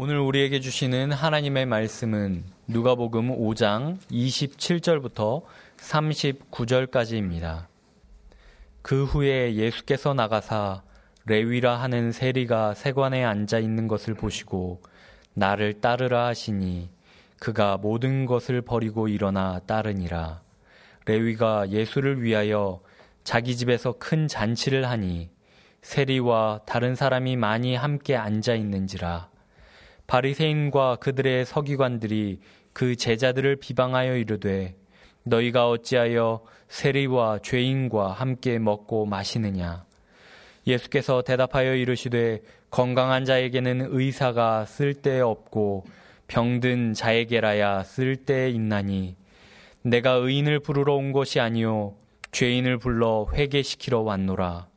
오늘 우리에게 주시는 하나님의 말씀은 누가복음 5장 27절부터 39절까지입니다. 그 후에 예수께서 나가사 레위라 하는 세리가 세관에 앉아 있는 것을 보시고 나를 따르라 하시니 그가 모든 것을 버리고 일어나 따르니라. 레위가 예수를 위하여 자기 집에서 큰 잔치를 하니 세리와 다른 사람이 많이 함께 앉아 있는지라. 바리새인과 그들의 서기관들이 그 제자들을 비방하여 이르되 너희가 어찌하여 세리와 죄인과 함께 먹고 마시느냐? 예수께서 대답하여 이르시되 건강한 자에게는 의사가 쓸데 없고 병든 자에게라야 쓸데 있나니 내가 의인을 부르러 온 것이 아니요 죄인을 불러 회개시키러 왔노라.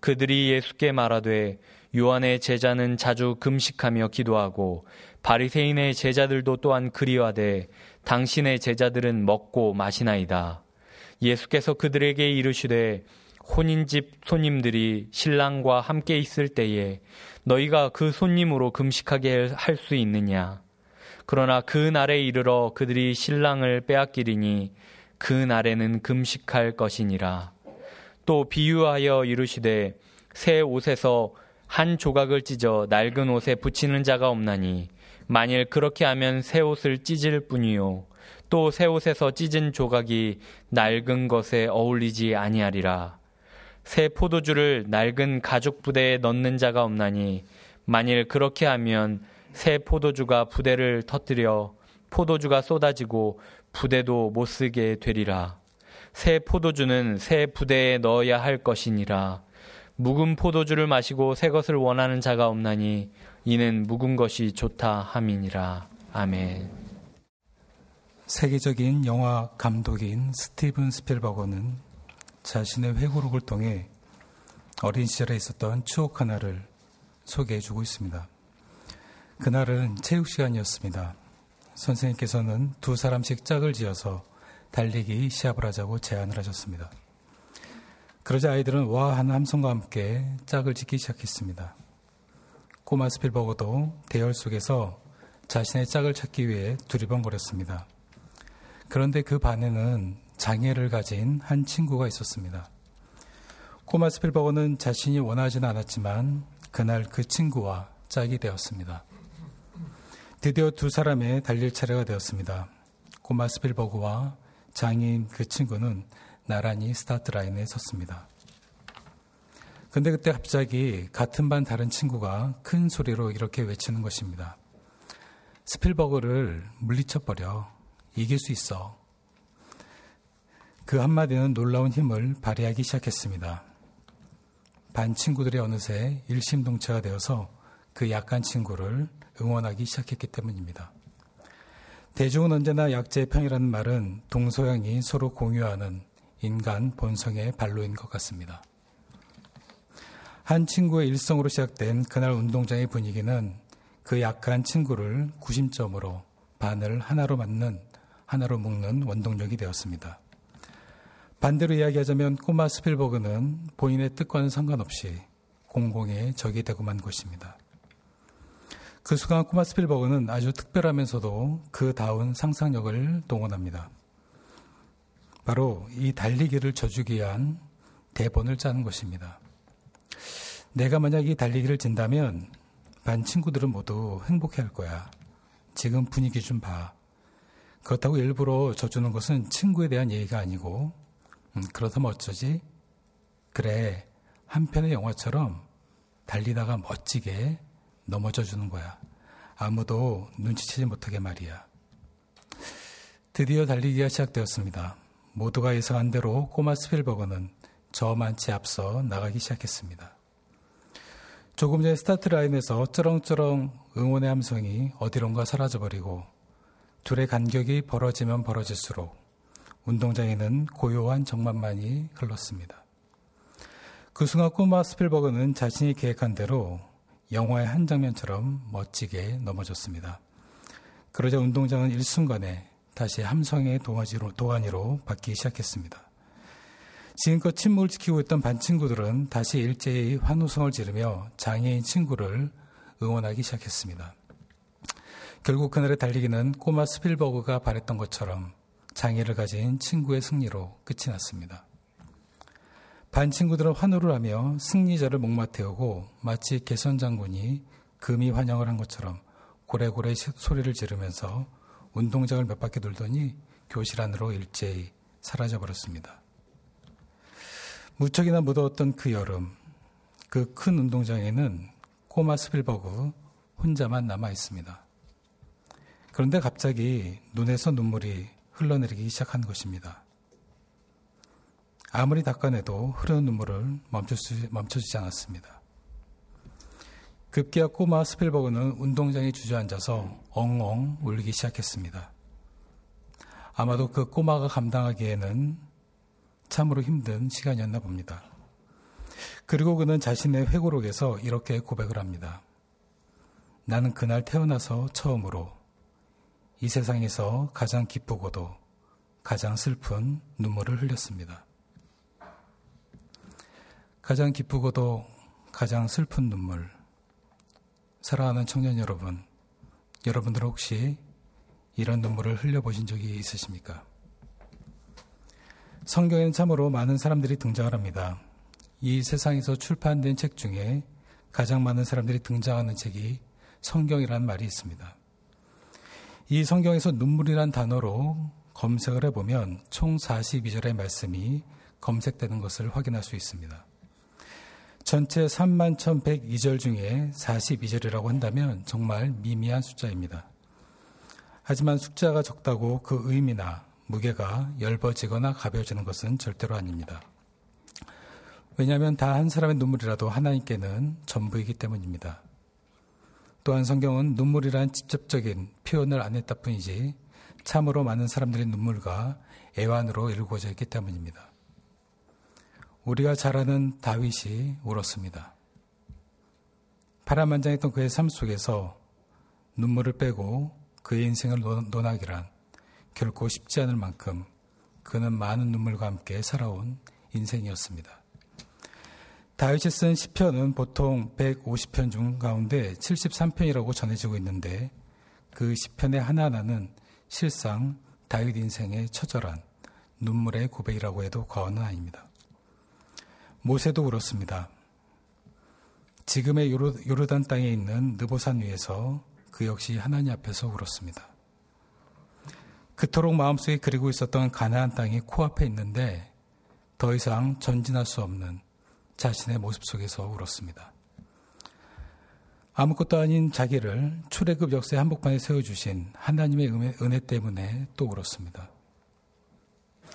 그들이 예수께 말하되 요한의 제자는 자주 금식하며 기도하고 바리새인의 제자들도 또한 그리하되 당신의 제자들은 먹고 마시나이다. 예수께서 그들에게 이르시되 혼인집 손님들이 신랑과 함께 있을 때에 너희가 그 손님으로 금식하게 할 수 있느냐? 그러나 그 날에 이르러 그들이 신랑을 빼앗기리니 그 날에는 금식할 것이니라. 또 비유하여 이르시되 새 옷에서 한 조각을 찢어 낡은 옷에 붙이는 자가 없나니 만일 그렇게 하면 새 옷을 찢을 뿐이요. 또 새 옷에서 찢은 조각이 낡은 것에 어울리지 아니하리라. 새 포도주를 낡은 가죽 부대에 넣는 자가 없나니 만일 그렇게 하면 새 포도주가 부대를 터뜨려 포도주가 쏟아지고 부대도 못 쓰게 되리라. 새 포도주는 새 부대에 넣어야 할 것이니라 묵은 포도주를 마시고 새 것을 원하는 자가 없나니 이는 묵은 것이 좋다 함이니라. 아멘. 세계적인 영화 감독인 스티븐 스필버거는 자신의 회고록을 통해 어린 시절에 있었던 추억 하나를 소개해 주고 있습니다. 그날은 체육 시간이었습니다. 선생님께서는 두 사람씩 짝을 지어서 달리기 시합을 하자고 제안을 하셨습니다. 그러자 아이들은 와 하는 함성과 함께 짝을 짓기 시작했습니다. 꼬마 스필버거도 대열 속에서 자신의 짝을 찾기 위해 두리번거렸습니다. 그런데 그 반에는 장애를 가진 한 친구가 있었습니다. 꼬마 스필버그는 자신이 원하지는 않았지만 그날 그 친구와 짝이 되었습니다. 드디어 두 사람의 달릴 차례가 되었습니다. 꼬마 스필버그와 장애인 그 친구는 나란히 스타트 라인에 섰습니다. 근데 그때 갑자기 같은 반 다른 친구가 큰 소리로 이렇게 외치는 것입니다. 스필버그를 물리쳐버려. 이길 수 있어. 그 한마디는 놀라운 힘을 발휘하기 시작했습니다. 반 친구들이 어느새 일심동체가 되어서 그 약한 친구를 응원하기 시작했기 때문입니다. 대중은 언제나 약자의 편이라는 말은 동서양이 서로 공유하는 인간 본성의 발로인 것 같습니다. 한 친구의 일성으로 시작된 그날 운동장의 분위기는 그 약한 친구를 구심점으로 반을 하나로 맞는 하나로 묶는 원동력이 되었습니다. 반대로 이야기하자면 꼬마 스필버그는 본인의 뜻과는 상관없이 공공의 적이 되고만 것입니다. 그 순간 꼬마 스필버그는 아주 특별하면서도 그 다운 상상력을 동원합니다. 바로 이 달리기를 져주기 위한 대본을 짜는 것입니다. 내가 만약 이 달리기를 진다면 반 친구들은 모두 행복해 할 거야. 지금 분위기 좀 봐. 그렇다고 일부러 져주는 것은 친구에 대한 예의가 아니고, 음, 그렇다면 어쩌지? 그래, 한 편의 영화처럼 달리다가 멋지게 넘어져 주는 거야. 아무도 눈치채지 못하게 말이야. 드디어 달리기가 시작되었습니다. 모두가 예상한 대로 꼬마 스필버거는 저만치 앞서 나가기 시작했습니다. 조금 전에 스타트 라인에서 쩌렁쩌렁 응원의 함성이 어디론가 사라져버리고 둘의 간격이 벌어지면 벌어질수록 운동장에는 고요한 정만만이 흘렀습니다. 그 순간 꼬마 스필버거는 자신이 계획한 대로 영화의 한 장면처럼 멋지게 넘어졌습니다. 그러자 운동장은 일순간에 다시 함성의 동아지로, 도가니로 바뀌기 시작했습니다. 지금껏 침묵을 지키고 있던 반 친구들은 다시 일제히 환호성을 지르며 장애인 친구를 응원하기 시작했습니다. 결국 그날의 달리기는 꼬마 스필버그가 바랬던 것처럼 장애를 가진 친구의 승리로 끝이 났습니다. 반 친구들은 환호를 하며 승리자를 목마 태우고 마치 개선 장군이 금의환향을 한 것처럼 고래고래 소리를 지르면서 운동장을 몇 바퀴 돌더니 교실 안으로 일제히 사라져 버렸습니다. 무척이나 무더웠던 그 여름, 그 큰 운동장에는 꼬마 스필버그 혼자만 남아 있습니다. 그런데 갑자기 눈에서 눈물이 흘러내리기 시작한 것입니다. 아무리 닦아내도 흐르는 눈물을 멈춰주지, 멈춰주지 않았습니다. 급기야 꼬마 스필버그는 운동장에 주저앉아서 엉엉 울기 시작했습니다. 아마도 그 꼬마가 감당하기에는 참으로 힘든 시간이었나 봅니다. 그리고 그는 자신의 회고록에서 이렇게 고백을 합니다. 나는 그날 태어나서 처음으로 이 세상에서 가장 기쁘고도 가장 슬픈 눈물을 흘렸습니다. 가장 기쁘고도 가장 슬픈 눈물. 사랑하는 청년 여러분, 여러분들 혹시 이런 눈물을 흘려보신 적이 있으십니까? 성경에는 참으로 많은 사람들이 등장을 합니다. 이 세상에서 출판된 책 중에 가장 많은 사람들이 등장하는 책이 성경이라는 말이 있습니다. 이 성경에서 눈물이란 단어로 검색을 해보면 총 42절의 말씀이 검색되는 것을 확인할 수 있습니다. 전체 3만 1102절 중에 42절이라고 한다면 정말 미미한 숫자입니다. 하지만 숫자가 적다고 그 의미나 무게가 얇아지거나 가벼워지는 것은 절대로 아닙니다. 왜냐하면 다 한 사람의 눈물이라도 하나님께는 전부이기 때문입니다. 또한 성경은 눈물이란 직접적인 표현을 안 했다 뿐이지 참으로 많은 사람들의 눈물과 애환으로 일구어져 있기 때문입니다. 우리가 잘 아는 다윗이 울었습니다. 파란만장했던 그의 삶 속에서 눈물을 빼고 그의 인생을 논하기란 결코 쉽지 않을 만큼 그는 많은 눈물과 함께 살아온 인생이었습니다. 다윗이 쓴 시편은 보통 150편 중 가운데 73편이라고 전해지고 있는데 그 시편의 하나하나는 실상 다윗 인생의 처절한 눈물의 고백이라고 해도 과언은 아닙니다. 모세도 울었습니다. 지금의 요르, 단 땅에 있는 느보산 위에서 그 역시 하나님 앞에서 울었습니다. 그토록 마음속에 그리고 있었던 가나안 땅이 코앞에 있는데 더 이상 전진할 수 없는 자신의 모습 속에서 울었습니다. 아무것도 아닌 자기를 출애굽 역사의 한복판에 세워주신 하나님의 은혜 때문에 또 울었습니다.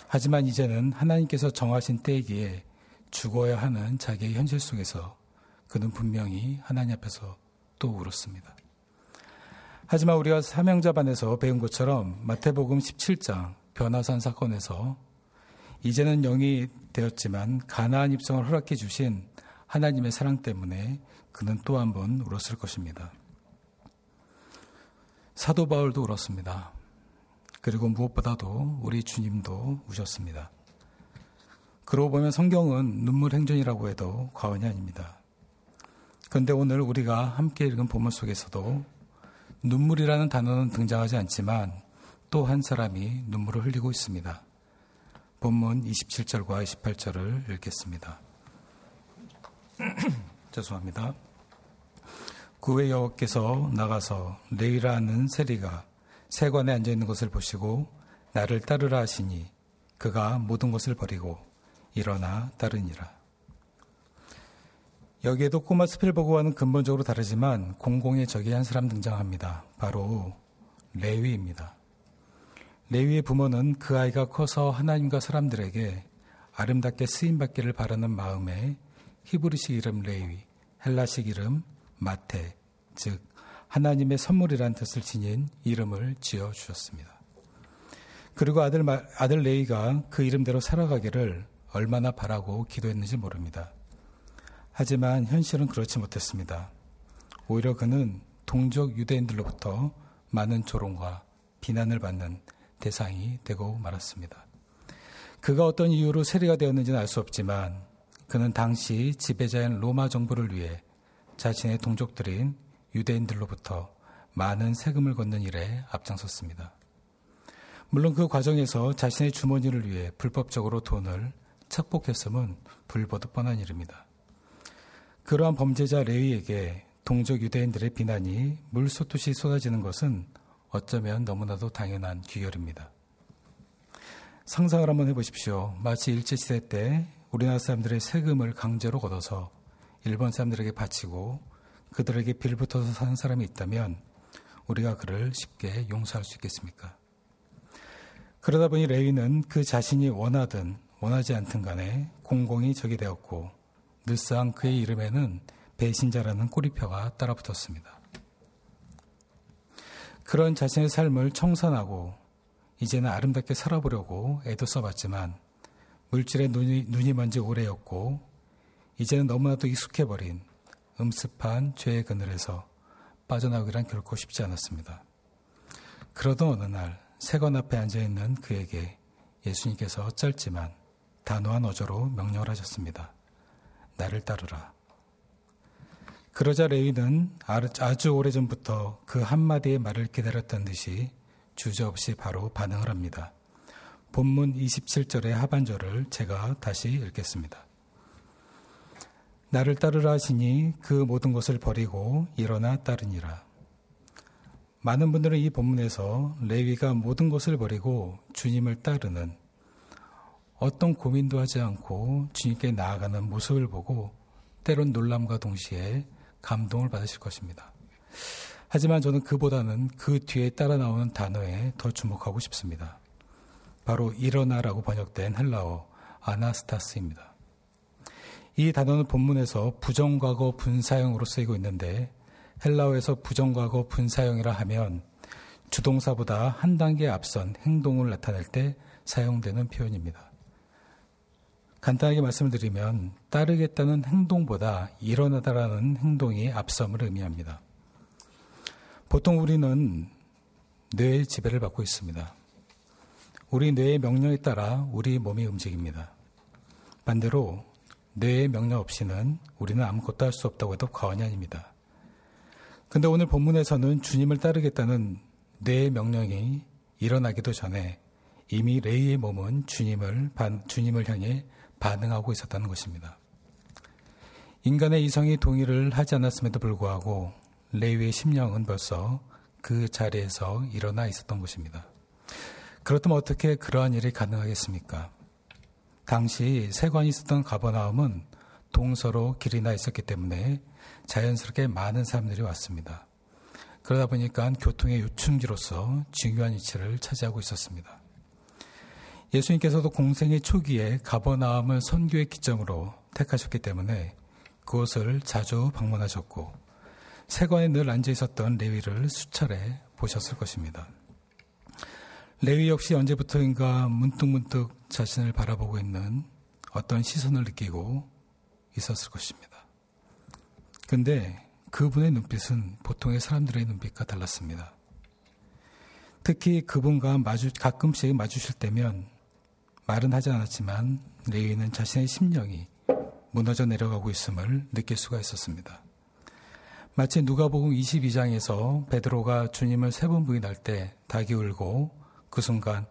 하지만 이제는 하나님께서 정하신 때이기에 죽어야 하는 자기의 현실 속에서 그는 분명히 하나님 앞에서 또 울었습니다. 하지만 우리가 사명자반에서 배운 것처럼 마태복음 17장 변화산 사건에서 이제는 영이 되었지만 가나안 입성을 허락해 주신 하나님의 사랑 때문에 그는 또 한 번 울었을 것입니다. 사도 바울도 울었습니다. 그리고 무엇보다도 우리 주님도 우셨습니다. 그러고 보면 성경은 눈물 행전이라고 해도 과언이 아닙니다. 그런데 오늘 우리가 함께 읽은 본문 속에서도 눈물이라는 단어는 등장하지 않지만 또 한 사람이 눈물을 흘리고 있습니다. 본문 27절과 28절을 읽겠습니다. 죄송합니다. 구의 여호께서 나가서 레이라 하는 세리가 세관에 앉아 있는 것을 보시고 나를 따르라 하시니 그가 모든 것을 버리고 일어나 따르니라. 여기에도 꼬마 스필버그와는 근본적으로 다르지만 공공의 적이 한 사람 등장합니다. 바로 레위입니다. 레위의 부모는 그 아이가 커서 하나님과 사람들에게 아름답게 쓰임받기를 바라는 마음에 히브리식 이름 레위, 헬라식 이름 마테, 즉 하나님의 선물이란 뜻을 지닌 이름을 지어 주셨습니다. 그리고 아들 아들 레이가 그 이름대로 살아가기를 얼마나 바라고 기도했는지 모릅니다. 하지만 현실은 그렇지 못했습니다. 오히려 그는 동족 유대인들로부터 많은 조롱과 비난을 받는 대상이 되고 말았습니다. 그가 어떤 이유로 세리가 되었는지는 알 수 없지만 그는 당시 지배자인 로마 정부를 위해 자신의 동족들인 유대인들로부터 많은 세금을 걷는 일에 앞장섰습니다. 물론 그 과정에서 자신의 주머니를 위해 불법적으로 돈을 착복했음은 불보듯 뻔한 일입니다. 그러한 범죄자 레위에게 동족 유대인들의 비난이 물솟듯이 쏟아지는 것은 어쩌면 너무나도 당연한 귀결입니다. 상상을 한번 해보십시오. 마치 일제시대 때 우리나라 사람들의 세금을 강제로 걷어서 일본 사람들에게 바치고 그들에게 빌붙어서 사는 사람이 있다면 우리가 그를 쉽게 용서할 수 있겠습니까? 그러다 보니 레위는 그 자신이 원하든 원하지 않든 간에 공공이 적이 되었고 늘상 그의 이름에는 배신자라는 꼬리표가 따라붙었습니다. 그런 자신의 삶을 청산하고 이제는 아름답게 살아보려고 애도 써봤지만 물질에 눈이, 눈이 먼지 오래였고 이제는 너무나도 익숙해버린 음습한 죄의 그늘에서 빠져나오기란 결코 쉽지 않았습니다. 그러던 어느 날 세관 앞에 앉아있는 그에게 예수님께서 짧지만 단호한 어조로 명령을 하셨습니다. 나를 따르라. 그러자 레위는 아주 오래전부터 그 한마디의 말을 기다렸던 듯이 주저없이 바로 반응을 합니다. 본문 27절의 하반절을 제가 다시 읽겠습니다. 나를 따르라 하시니 그 모든 것을 버리고 일어나 따르니라. 많은 분들은 이 본문에서 레위가 모든 것을 버리고 주님을 따르는 어떤 고민도 하지 않고 주님께 나아가는 모습을 보고 때론 놀람과 동시에 감동을 받으실 것입니다. 하지만 저는 그보다는 그 뒤에 따라 나오는 단어에 더 주목하고 싶습니다. 바로 일어나라고 번역된 헬라어 아나스타스입니다. 이 단어는 본문에서 부정과거 분사형으로 쓰이고 있는데 헬라어에서 부정과거 분사형이라 하면 주동사보다 한 단계 앞선 행동을 나타낼 때 사용되는 표현입니다. 간단하게 말씀을 드리면 따르겠다는 행동보다 일어나다라는 행동이 앞섬을 의미합니다. 보통 우리는 뇌의 지배를 받고 있습니다. 우리 뇌의 명령에 따라 우리 몸이 움직입니다. 반대로 뇌의 명령 없이는 우리는 아무것도 할 수 없다고 해도 과언이 아닙니다. 근데 오늘 본문에서는 주님을 따르겠다는 뇌의 명령이 일어나기도 전에 이미 레이의 몸은 주님을, 반, 주님을 향해 반응하고 있었다는 것입니다. 인간의 이성이 동의를 하지 않았음에도 불구하고 레위의 심령은 벌써 그 자리에서 일어나 있었던 것입니다. 그렇다면 어떻게 그러한 일이 가능하겠습니까? 당시 세관이 있었던 가버나움은 동서로 길이 나 있었기 때문에 자연스럽게 많은 사람들이 왔습니다. 그러다 보니까 교통의 요충지로서 중요한 위치를 차지하고 있었습니다. 예수님께서도 공생의 초기에 가버나움을 선교의 기점으로 택하셨기 때문에 그곳을 자주 방문하셨고 세관에 늘 앉아 있었던 레위를 수차례 보셨을 것입니다. 레위 역시 언제부터인가 문득문득 자신을 바라보고 있는 어떤 시선을 느끼고 있었을 것입니다. 근데 그분의 눈빛은 보통의 사람들의 눈빛과 달랐습니다. 특히 그분과 마주, 가끔씩 마주실 때면 말은 하지 않았지만 레위는 자신의 심령이 무너져 내려가고 있음을 느낄 수가 있었습니다. 마치 누가복음 22장에서 베드로가 주님을 세 번 부인할 때 닭이 울고 그 순간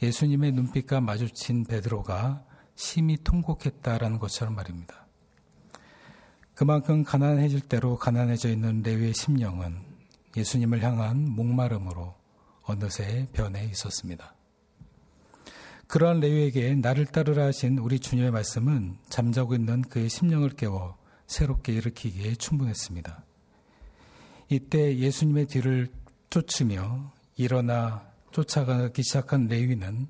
예수님의 눈빛과 마주친 베드로가 심히 통곡했다라는 것처럼 말입니다. 그만큼 가난해질 대로 가난해져 있는 레위의 심령은 예수님을 향한 목마름으로 어느새 변해 있었습니다. 그러한 레위에게 나를 따르라 하신 우리 주님의 말씀은 잠자고 있는 그의 심령을 깨워 새롭게 일으키기에 충분했습니다. 이때 예수님의 뒤를 쫓으며 일어나 쫓아가기 시작한 레위는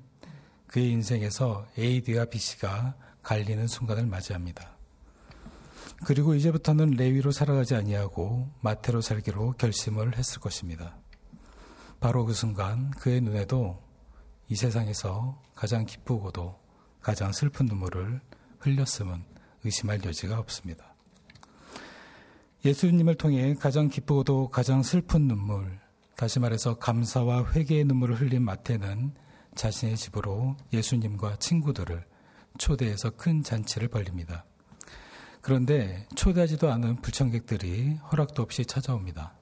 그의 인생에서 A와 B씨가 갈리는 순간을 맞이합니다. 그리고 이제부터는 레위로 살아가지 아니하고 마태로 살기로 결심을 했을 것입니다. 바로 그 순간 그의 눈에도 이 세상에서 가장 기쁘고도 가장 슬픈 눈물을 흘렸음은 의심할 여지가 없습니다. 예수님을 통해 가장 기쁘고도 가장 슬픈 눈물, 다시 말해서 감사와 회개의 눈물을 흘린 마태는 자신의 집으로 예수님과 친구들을 초대해서 큰 잔치를 벌립니다. 그런데 초대하지도 않은 불청객들이 허락도 없이 찾아옵니다.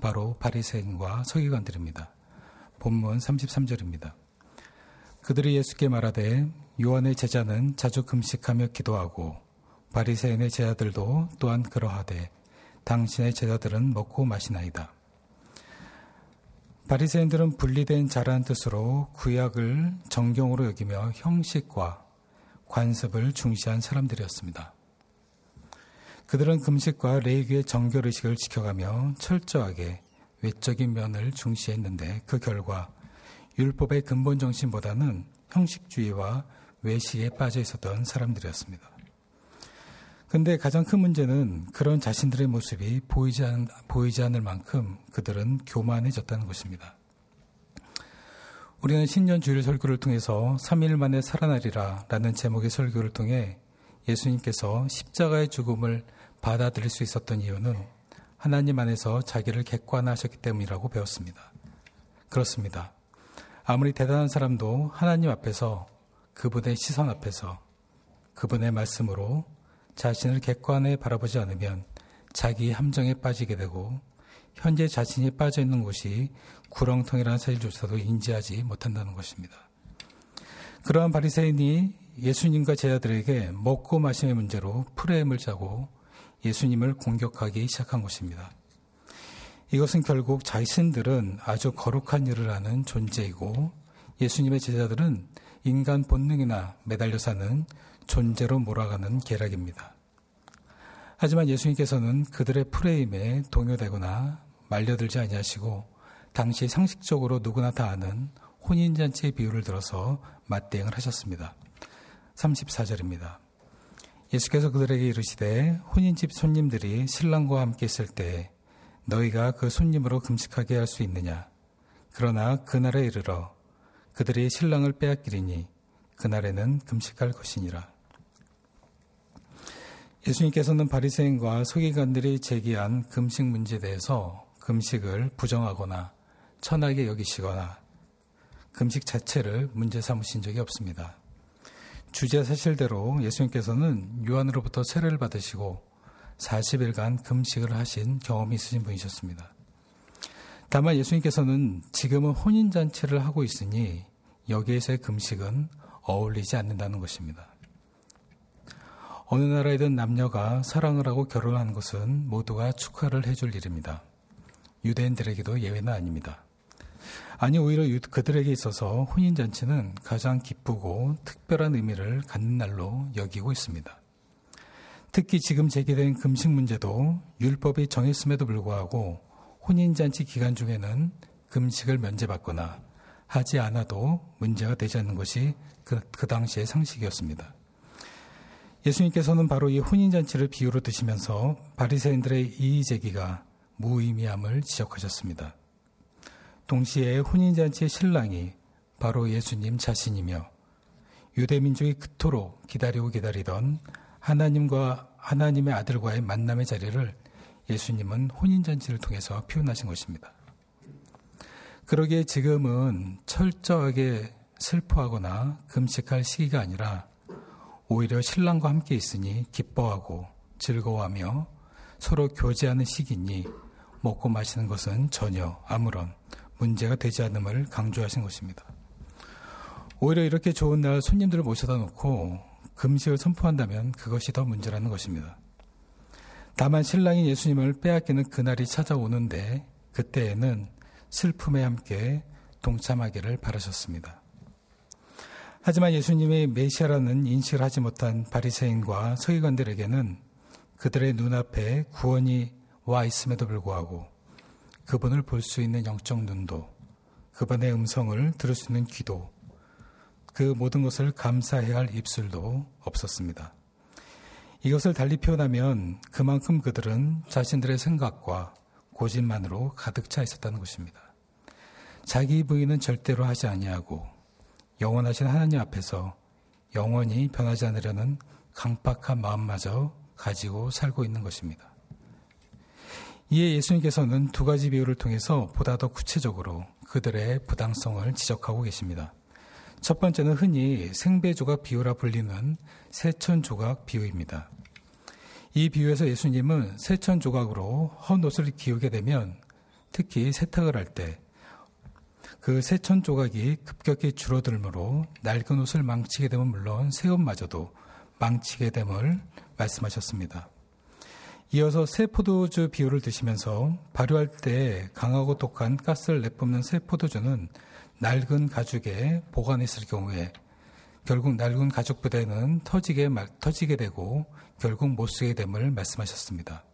바로 바리새인과 서기관들입니다. 본문 33절입니다. 그들이 예수께 말하되 요한의 제자는 자주 금식하며 기도하고 바리새인의 제자들도 또한 그러하되 당신의 제자들은 먹고 마시나이다. 바리새인들은 분리된 자라는 뜻으로 구약을 정경으로 여기며 형식과 관습을 중시한 사람들이었습니다. 그들은 금식과 레이기의 정결의식을 지켜가며 철저하게 외적인 면을 중시했는데 그 결과 율법의 근본 정신보다는 형식주의와 외식에 빠져 있었던 사람들이었습니다. 근데 가장 큰 문제는 그런 자신들의 모습이 보이지, 않, 보이지 않을 만큼 그들은 교만해졌다는 것입니다. 우리는 신년 주일 설교를 통해서 3일 만에 살아나리라 라는 제목의 설교를 통해 예수님께서 십자가의 죽음을 받아들일 수 있었던 이유는 하나님 안에서 자기를 객관화하셨기 때문이라고 배웠습니다. 그렇습니다. 아무리 대단한 사람도 하나님 앞에서 그분의 시선 앞에서 그분의 말씀으로 자신을 객관에 바라보지 않으면 자기 함정에 빠지게 되고 현재 자신이 빠져 있는 곳이 구렁텅이라는 사실조차도 인지하지 못한다는 것입니다. 그러한 바리새인이 예수님과 제자들에게 먹고 마심의 문제로 프레임을 짜고 예수님을 공격하기 시작한 것입니다. 이것은 결국 자신들은 아주 거룩한 일을 하는 존재이고 예수님의 제자들은 인간 본능이나 매달려 사는 존재로 몰아가는 계략입니다. 하지만 예수님께서는 그들의 프레임에 동요되거나 말려들지 아니하시고 당시 상식적으로 누구나 다 아는 혼인잔치의 비유를 들어서 맞대응을 하셨습니다. 34절입니다. 예수께서 그들에게 이르시되 혼인집 손님들이 신랑과 함께 있을 때 너희가 그 손님으로 금식하게 할 수 있느냐? 그러나 그날에 이르러 그들이 신랑을 빼앗기리니 그날에는 금식할 것이니라. 예수님께서는 바리새인과 서기관들이 제기한 금식 문제에 대해서 금식을 부정하거나 천하게 여기시거나 금식 자체를 문제 삼으신 적이 없습니다. 주제 사실대로 예수님께서는 요한으로부터 세례를 받으시고 40일간 금식을 하신 경험이 있으신 분이셨습니다. 다만 예수님께서는 지금은 혼인잔치를 하고 있으니 여기에서의 금식은 어울리지 않는다는 것입니다. 어느 나라이든 남녀가 사랑을 하고 결혼하는 것은 모두가 축하를 해줄 일입니다. 유대인들에게도 예외는 아닙니다. 아니 오히려 그들에게 있어서 혼인잔치는 가장 기쁘고 특별한 의미를 갖는 날로 여기고 있습니다. 특히 지금 제기된 금식 문제도 율법이 정했음에도 불구하고 혼인잔치 기간 중에는 금식을 면제받거나 하지 않아도 문제가 되지 않는 것이 그, 그 당시의 상식이었습니다. 예수님께서는 바로 이 혼인잔치를 비유로 드시면서 바리새인들의 이의 제기가 무의미함을 지적하셨습니다. 동시에 혼인잔치의 신랑이 바로 예수님 자신이며 유대민족이 그토록 기다리고 기다리던 하나님과 하나님의 아들과의 만남의 자리를 예수님은 혼인잔치를 통해서 표현하신 것입니다. 그러기에 지금은 철저하게 슬퍼하거나 금식할 시기가 아니라 오히려 신랑과 함께 있으니 기뻐하고 즐거워하며 서로 교제하는 시기니 먹고 마시는 것은 전혀 아무런 문제가 되지 않음을 강조하신 것입니다. 오히려 이렇게 좋은 날 손님들을 모셔다 놓고 금식을 선포한다면 그것이 더 문제라는 것입니다. 다만 신랑이 예수님을 빼앗기는 그날이 찾아오는데 그때에는 슬픔에 함께 동참하기를 바라셨습니다. 하지만 예수님의 메시아라는 인식을 하지 못한 바리새인과 서기관들에게는 그들의 눈앞에 구원이 와 있음에도 불구하고 그분을 볼 수 있는 영적 눈도 그분의 음성을 들을 수 있는 귀도 그 모든 것을 감사해야 할 입술도 없었습니다. 이것을 달리 표현하면 그만큼 그들은 자신들의 생각과 고집만으로 가득 차 있었다는 것입니다. 자기 부인은 절대로 하지 아니하고 영원하신 하나님 앞에서 영원히 변하지 않으려는 강박한 마음마저 가지고 살고 있는 것입니다. 이에 예수님께서는 두 가지 비유를 통해서 보다 더 구체적으로 그들의 부당성을 지적하고 계십니다. 첫 번째는 흔히 생배 조각 비유라 불리는 세천 조각 비유입니다. 이 비유에서 예수님은 세천 조각으로 헌 옷을 기우게 되면 특히 세탁을 할 때 그 세천 조각이 급격히 줄어들므로 낡은 옷을 망치게 되면 물론 새 옷마저도 망치게 됨을 말씀하셨습니다. 이어서 새 포도주 비율을 드시면서 발효할 때 강하고 독한 가스를 내뿜는 새 포도주는 낡은 가죽에 보관했을 경우에 결국 낡은 가죽 부대는 터지게, 터지게 되고 결국 못 쓰게 됨을 말씀하셨습니다.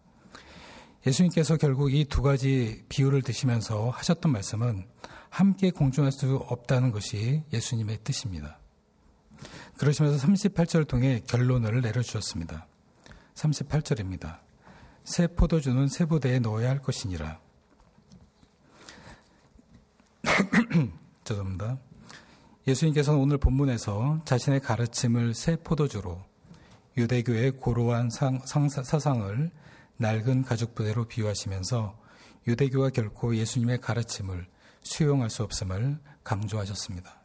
예수님께서 결국 이 두 가지 비유를 드시면서 하셨던 말씀은 함께 공존할 수 없다는 것이 예수님의 뜻입니다. 그러시면서 38절을 통해 결론을 내려주셨습니다. 38절입니다. 새 포도주는 새 부대에 넣어야 할 것이니라. 죄송합니다. 예수님께서는 오늘 본문에서 자신의 가르침을 새 포도주로 유대교의 고로한 사상을 낡은 가죽 부대로 비유하시면서 유대교가 결코 예수님의 가르침을 수용할 수 없음을 강조하셨습니다.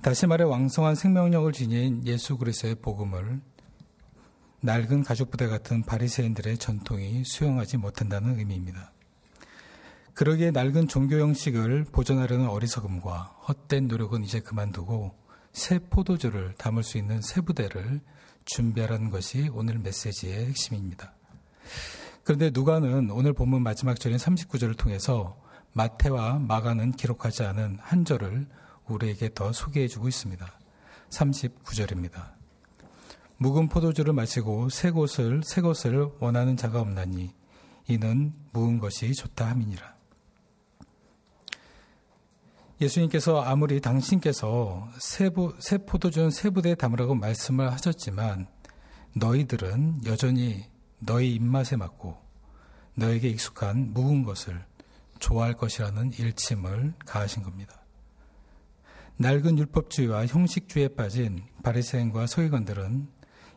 다시 말해 왕성한 생명력을 지닌 예수 그리스도의 복음을 낡은 가죽 부대 같은 바리새인들의 전통이 수용하지 못한다는 의미입니다. 그러기에 낡은 종교 형식을 보존하려는 어리석음과 헛된 노력은 이제 그만두고 새 포도주를 담을 수 있는 새 부대를 준비하라는 것이 오늘 메시지의 핵심입니다. 그런데 누가는 오늘 본문 마지막 절인 39절을 통해서 마태와 마가는 기록하지 않은 한 절을 우리에게 더 소개해 주고 있습니다. 39절입니다. 묵은 포도주를 마시고 새 것을 새 것을 원하는 자가 없나니 이는 묵은 것이 좋다 함이니라. 예수님께서 아무리 당신께서 세부, 새 포도주는 세 부대에 담으라고 말씀을 하셨지만 너희들은 여전히 너희 입맛에 맞고 너에게 익숙한 묵은 것을 좋아할 것이라는 일침을 가하신 겁니다. 낡은 율법주의와 형식주의에 빠진 바리새인과 서기관들은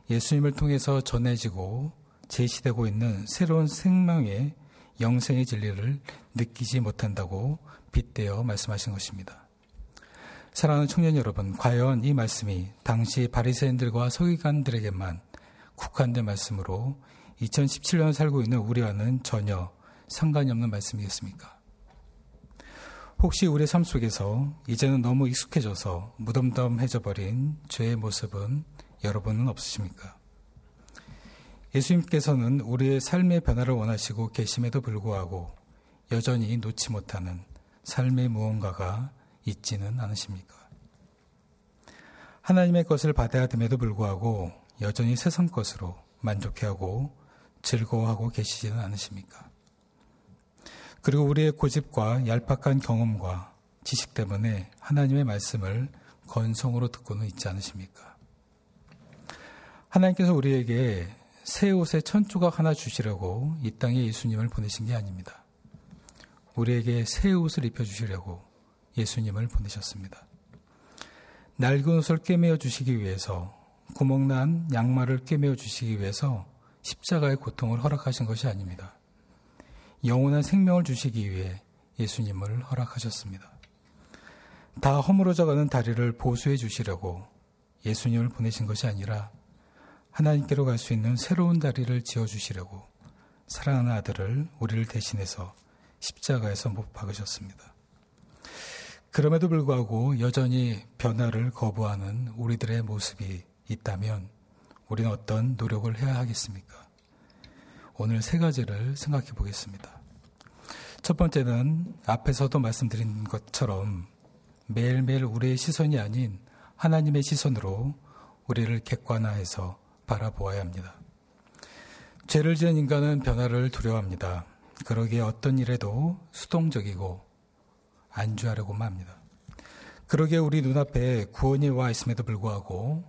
예수님을 통해서 전해지고 제시되고 있는 새로운 생명의 영생의 진리를 느끼지 못한다고 빗대어 말씀하신 것입니다. 사랑하는 청년 여러분, 과연 이 말씀이 당시 바리새인들과 서기관들에게만 국한된 말씀으로 2017년 살고 있는 우리와는 전혀 상관이 없는 말씀이겠습니까? 혹시 우리의 삶 속에서 이제는 너무 익숙해져서 무덤덤해져 버린 죄의 모습은 여러분은 없으십니까? 예수님께서는 우리의 삶의 변화를 원하시고 계심에도 불구하고 여전히 놓지 못하는 삶의 무언가가 있지는 않으십니까? 하나님의 것을 받아야 됨에도 불구하고 여전히 세상 것으로 만족해하고 즐거워하고 계시지는 않으십니까? 그리고 우리의 고집과 얄팍한 경험과 지식 때문에 하나님의 말씀을 건성으로 듣고는 있지 않으십니까? 하나님께서 우리에게 새 옷의 천조각 하나 주시려고 이 땅에 예수님을 보내신 게 아닙니다. 우리에게 새 옷을 입혀주시려고 예수님을 보내셨습니다. 낡은 옷을 꿰매어 주시기 위해서 구멍난 양말을 꿰매어 주시기 위해서 십자가의 고통을 허락하신 것이 아닙니다. 영원한 생명을 주시기 위해 예수님을 허락하셨습니다. 다 허물어져가는 다리를 보수해 주시려고 예수님을 보내신 것이 아니라 하나님께로 갈 수 있는 새로운 다리를 지어 주시려고 사랑하는 아들을 우리를 대신해서 십자가에서 못 박으셨습니다. 그럼에도 불구하고 여전히 변화를 거부하는 우리들의 모습이 있다면 우리는 어떤 노력을 해야 하겠습니까? 오늘 세 가지를 생각해 보겠습니다. 첫 번째는 앞에서도 말씀드린 것처럼 매일매일 우리의 시선이 아닌 하나님의 시선으로 우리를 객관화해서 바라보아야 합니다. 죄를 지은 인간은 변화를 두려워합니다. 그러기에 어떤 일에도 수동적이고 안주하려고만 합니다. 그러기에 우리 눈앞에 구원이 와 있음에도 불구하고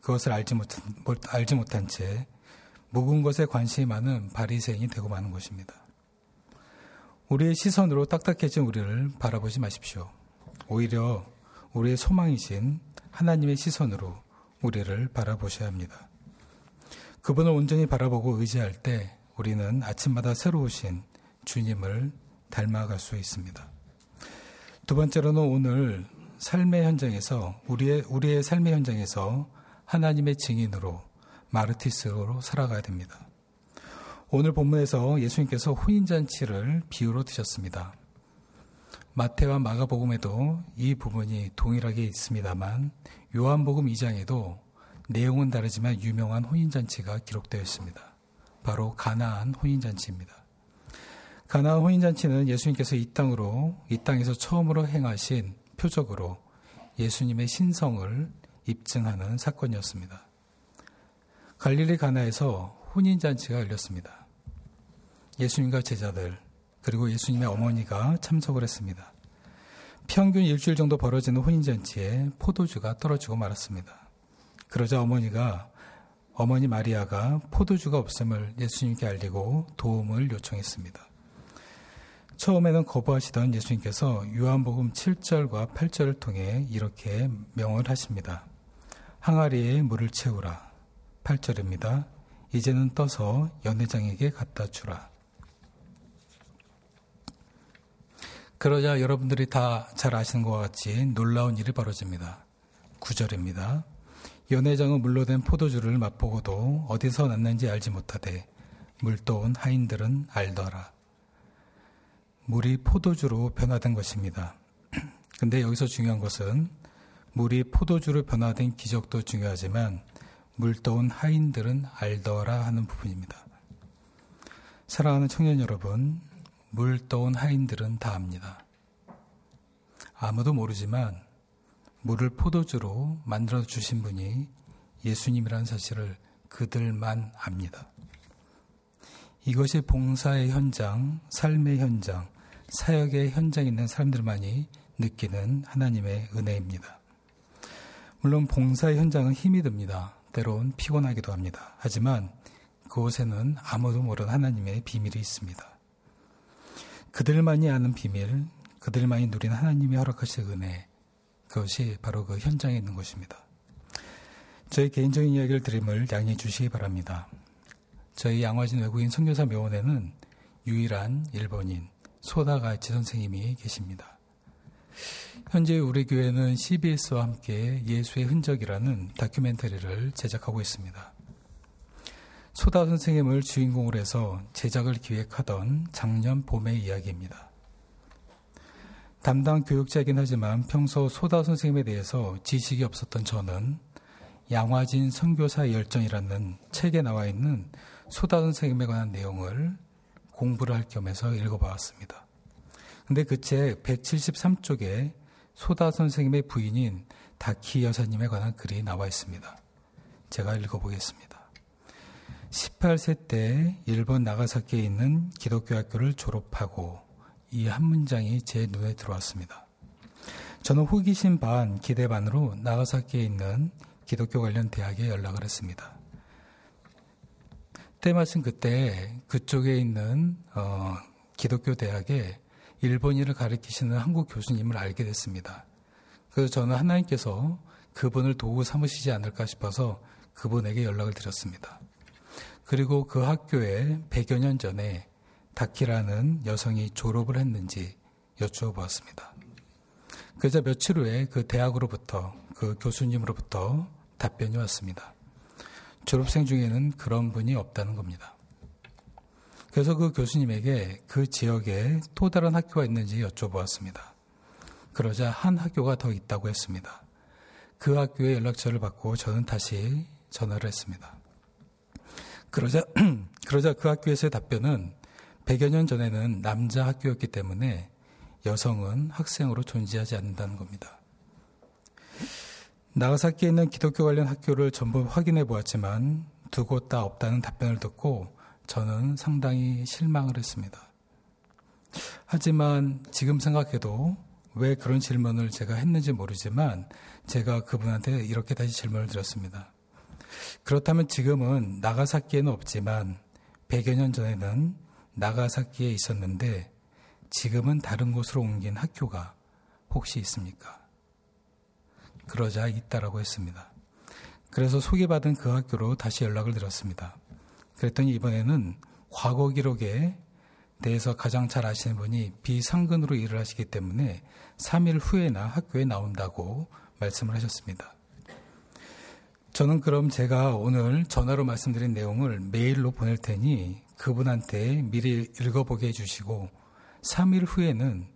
그것을 알지 못한, 알지 못한 채 묵은 것에 관심이 많은 바리새인이 되고 마는 것입니다. 우리의 시선으로 딱딱해진 우리를 바라보지 마십시오. 오히려 우리의 소망이신 하나님의 시선으로 우리를 바라보셔야 합니다. 그분을 온전히 바라보고 의지할 때 우리는 아침마다 새로 오신 주님을 닮아갈 수 있습니다. 두 번째로는 오늘 삶의 현장에서 우리의 우리의 삶의 현장에서 하나님의 증인으로 마르티스로 살아가야 됩니다. 오늘 본문에서 예수님께서 혼인잔치를 비유로 드셨습니다. 마태와 마가복음에도 이 부분이 동일하게 있습니다만 요한복음 2장에도 내용은 다르지만 유명한 혼인잔치가 기록되어 있습니다. 바로 가나안 혼인잔치입니다. 가나안 혼인잔치는 예수님께서 이 땅으로 이 땅에서 처음으로 행하신 표적으로 예수님의 신성을 입증하는 사건이었습니다. 갈릴리 가나에서 혼인잔치가 열렸습니다. 예수님과 제자들, 그리고 예수님의 어머니가 참석을 했습니다. 평균 일주일 정도 벌어지는 혼인잔치에 포도주가 떨어지고 말았습니다. 그러자 어머니가 어머니 마리아가 포도주가 없음을 예수님께 알리고 도움을 요청했습니다. 처음에는 거부하시던 예수님께서 요한복음 7절과 8절을 통해 이렇게 명을 하십니다. 항아리에 물을 채우라. 8절입니다. 이제는 떠서 연회장에게 갖다 주라. 그러자 여러분들이 다 잘 아시는 것과 같이 놀라운 일이 벌어집니다. 9절입니다. 연회장은 물로 된 포도주를 맛보고도 어디서 났는지 알지 못하되 물떠온 하인들은 알더라. 물이 포도주로 변화된 것입니다. 근데 여기서 중요한 것은 물이 포도주로 변화된 기적도 중요하지만 물떠온 하인들은 알더라 하는 부분입니다. 사랑하는 청년 여러분, 물떠온 하인들은 다 압니다. 아무도 모르지만 물을 포도주로 만들어 주신 분이 예수님이라는 사실을 그들만 압니다. 이것이 봉사의 현장, 삶의 현장, 사역의 현장에 있는 사람들만이 느끼는 하나님의 은혜입니다. 물론 봉사의 현장은 힘이 듭니다. 때론 피곤하기도 합니다. 하지만 그곳에는 아무도 모르는 하나님의 비밀이 있습니다. 그들만이 아는 비밀, 그들만이 누린 하나님이 허락하신 은혜, 그것이 바로 그 현장에 있는 것입니다. 저희 개인적인 이야기를 드림을 양해해 주시기 바랍니다. 저희 양화진 외국인 선교사 묘원에는 유일한 일본인, 소다가치 선생님이 계십니다. 현재 우리 교회는 CBS와 함께 예수의 흔적이라는 다큐멘터리를 제작하고 있습니다. 소다 선생님을 주인공으로 해서 제작을 기획하던 작년 봄의 이야기입니다. 담당 교육자이긴 하지만 평소 소다 선생님에 대해서 지식이 없었던 저는 양화진 선교사 열정이라는 책에 나와 있는 소다 선생님에 관한 내용을 공부를 할 겸해서 읽어보았습니다. 근데 그 책 173쪽에 소다 선생님의 부인인 다키 여사님에 관한 글이 나와 있습니다. 제가 읽어보겠습니다. 18세 때 일본 나가사키에 있는 기독교 학교를 졸업하고 이 한 문장이 제 눈에 들어왔습니다. 저는 호기심 반, 기대 반으로 나가사키에 있는 기독교 관련 대학에 연락을 했습니다. 때마침 그때 그쪽에 있는 어, 기독교 대학에 일본인을 가르치시는 한국 교수님을 알게 됐습니다. 그래서 저는 하나님께서 그분을 도구 삼으시지 않을까 싶어서 그분에게 연락을 드렸습니다. 그리고 그 학교에 100여 년 전에 다키라는 여성이 졸업을 했는지 여쭈어 보았습니다. 그자 며칠 후에 그 대학으로부터 그 교수님으로부터 답변이 왔습니다. 졸업생 중에는 그런 분이 없다는 겁니다. 그래서 그 교수님에게 그 지역에 또 다른 학교가 있는지 여쭤보았습니다. 그러자 한 학교가 더 있다고 했습니다. 그 학교의 연락처를 받고 저는 다시 전화를 했습니다. 그러자, 그러자 그 학교에서의 답변은 100여 년 전에는 남자 학교였기 때문에 여성은 학생으로 존재하지 않는다는 겁니다. 나가사키에 있는 기독교 관련 학교를 전부 확인해 보았지만 두 곳 다 없다는 답변을 듣고 저는 상당히 실망을 했습니다. 하지만 지금 생각해도 왜 그런 질문을 제가 했는지 모르지만 제가 그분한테 이렇게 다시 질문을 드렸습니다. 그렇다면 지금은 나가사키에는 없지만 100여 년 전에는 나가사키에 있었는데 지금은 다른 곳으로 옮긴 학교가 혹시 있습니까? 그러자 있다라고 했습니다. 그래서 소개받은 그 학교로 다시 연락을 드렸습니다. 그랬더니 이번에는 과거 기록에 대해서 가장 잘 아시는 분이 비상근으로 일을 하시기 때문에 3일 후에나 학교에 나온다고 말씀을 하셨습니다. 저는 그럼 제가 오늘 전화로 말씀드린 내용을 메일로 보낼 테니 그분한테 미리 읽어보게 해주시고 3일 후에는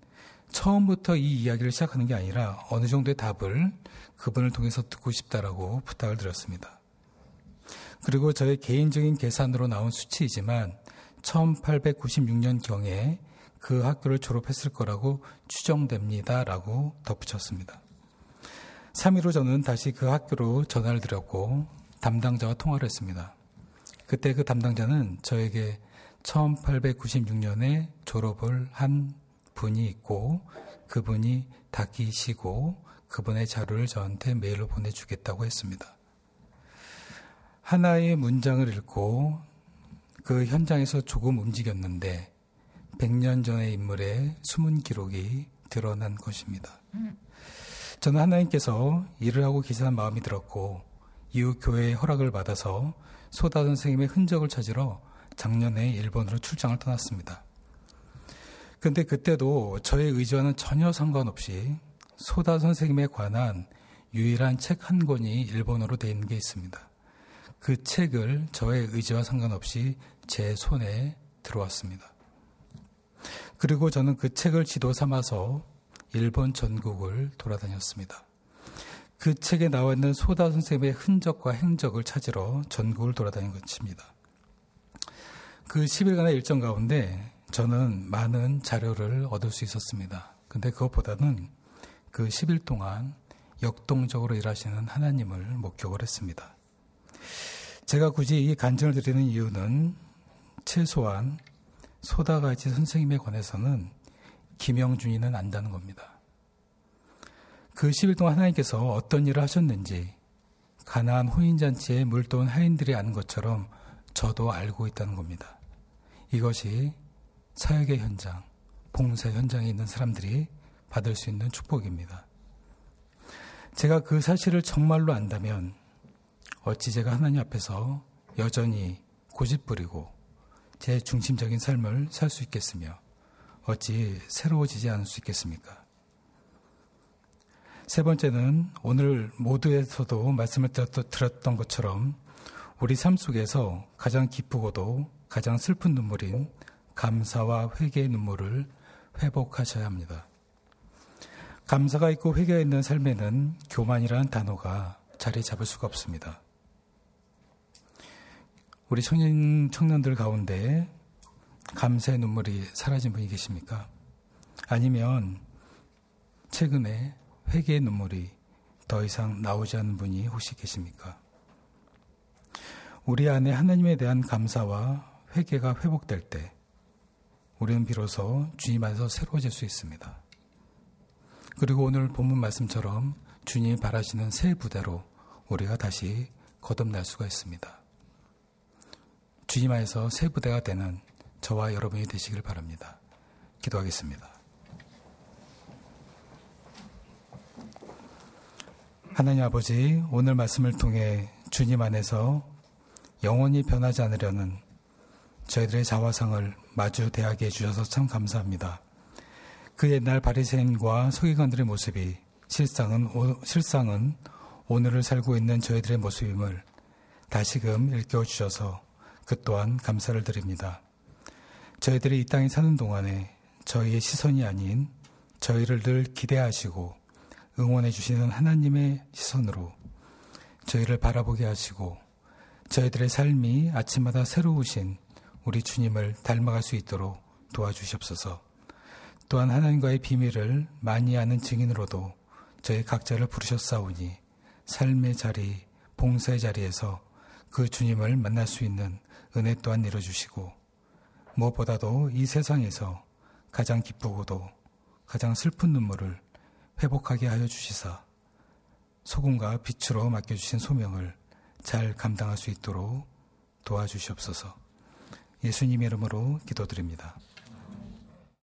처음부터 이 이야기를 시작하는 게 아니라 어느 정도의 답을 그분을 통해서 듣고 싶다라고 부탁을 드렸습니다. 그리고 저의 개인적인 계산으로 나온 수치이지만 1896년경에 그 학교를 졸업했을 거라고 추정됩니다 라고 덧붙였습니다. 3일 후 저는 다시 그 학교로 전화를 드렸고 담당자와 통화를 했습니다. 그때 그 담당자는 저에게 1896년에 졸업을 한 분이 있고 그분이 닦이시고 그분의 자료를 저한테 메일로 보내주겠다고 했습니다. 하나의 문장을 읽고 그 현장에서 조금 움직였는데 100년 전의 인물의 숨은 기록이 드러난 것입니다. 저는 하나님께서 일을 하고 계시는 마음이 들었고 이후 교회의 허락을 받아서 소다 선생님의 흔적을 찾으러 작년에 일본으로 출장을 떠났습니다. 근데 그때도 저의 의지와는 전혀 상관없이 소다 선생님에 관한 유일한 책 한 권이 일본어로 되어 있는 게 있습니다. 그 책을 저의 의지와 상관없이 제 손에 들어왔습니다. 그리고 저는 그 책을 지도 삼아서 일본 전국을 돌아다녔습니다. 그 책에 나와 있는 소다 선생님의 흔적과 행적을 찾으러 전국을 돌아다닌 것입니다. 그 10일간의 일정 가운데 저는 많은 자료를 얻을 수 있었습니다. 근데 그것보다는 그 10일 동안 역동적으로 일하시는 하나님을 목격을 했습니다. 제가 굳이 이 간증을 드리는 이유는 최소한 소다가지 선생님에 관해서는 김영준이는 안다는 겁니다. 그 10일 동안 하나님께서 어떤 일을 하셨는지 가나안 호인잔치에 물도온 하인들이 아는 것처럼 저도 알고 있다는 겁니다. 이것이 사역의 현장, 봉사 현장에 있는 사람들이 받을 수 있는 축복입니다. 제가 그 사실을 정말로 안다면 어찌 제가 하나님 앞에서 여전히 고집부리고 제 중심적인 삶을 살 수 있겠으며 어찌 새로워지지 않을 수 있겠습니까? 세 번째는 오늘 모두에서도 말씀을 들었던 것처럼 우리 삶 속에서 가장 기쁘고도 가장 슬픈 눈물인 감사와 회개의 눈물을 회복하셔야 합니다. 감사가 있고 회개가 있는 삶에는 교만이라는 단어가 자리 잡을 수가 없습니다. 우리 청년, 청년들 가운데 감사의 눈물이 사라진 분이 계십니까? 아니면 최근에 회개의 눈물이 더 이상 나오지 않는 분이 혹시 계십니까? 우리 안에 하나님에 대한 감사와 회개가 회복될 때 우리는 비로소 주님 안에서 새로워질 수 있습니다. 그리고 오늘 본문 말씀처럼 주님이 바라시는 새 부대로 우리가 다시 거듭날 수가 있습니다. 주님 안에서 새 부대가 되는 저와 여러분이 되시길 바랍니다. 기도하겠습니다. 하나님 아버지, 오늘 말씀을 통해 주님 안에서 영원히 변하지 않으려는 저희들의 자화상을 마주 대하게 해주셔서 참 감사합니다. 그 옛날 바리새인과 서기관들의 모습이 실상은 실상은 오늘을 살고 있는 저희들의 모습임을 다시금 일깨워 주셔서 그 또한 감사를 드립니다. 저희들이 이 땅에 사는 동안에 저희의 시선이 아닌 저희를 늘 기대하시고 응원해 주시는 하나님의 시선으로 저희를 바라보게 하시고 저희들의 삶이 아침마다 새로우신 우리 주님을 닮아갈 수 있도록 도와주시옵소서. 또한 하나님과의 비밀을 많이 아는 증인으로도 저희 각자를 부르셨사오니 삶의 자리, 봉사의 자리에서 그 주님을 만날 수 있는 은혜 또한 내려주시고 무엇보다도 이 세상에서 가장 기쁘고도 가장 슬픈 눈물을 회복하게 하여 주시사 소금과 빛으로 맡겨주신 소명을 잘 감당할 수 있도록 도와주시옵소서. 예수님 이름으로 기도드립니다.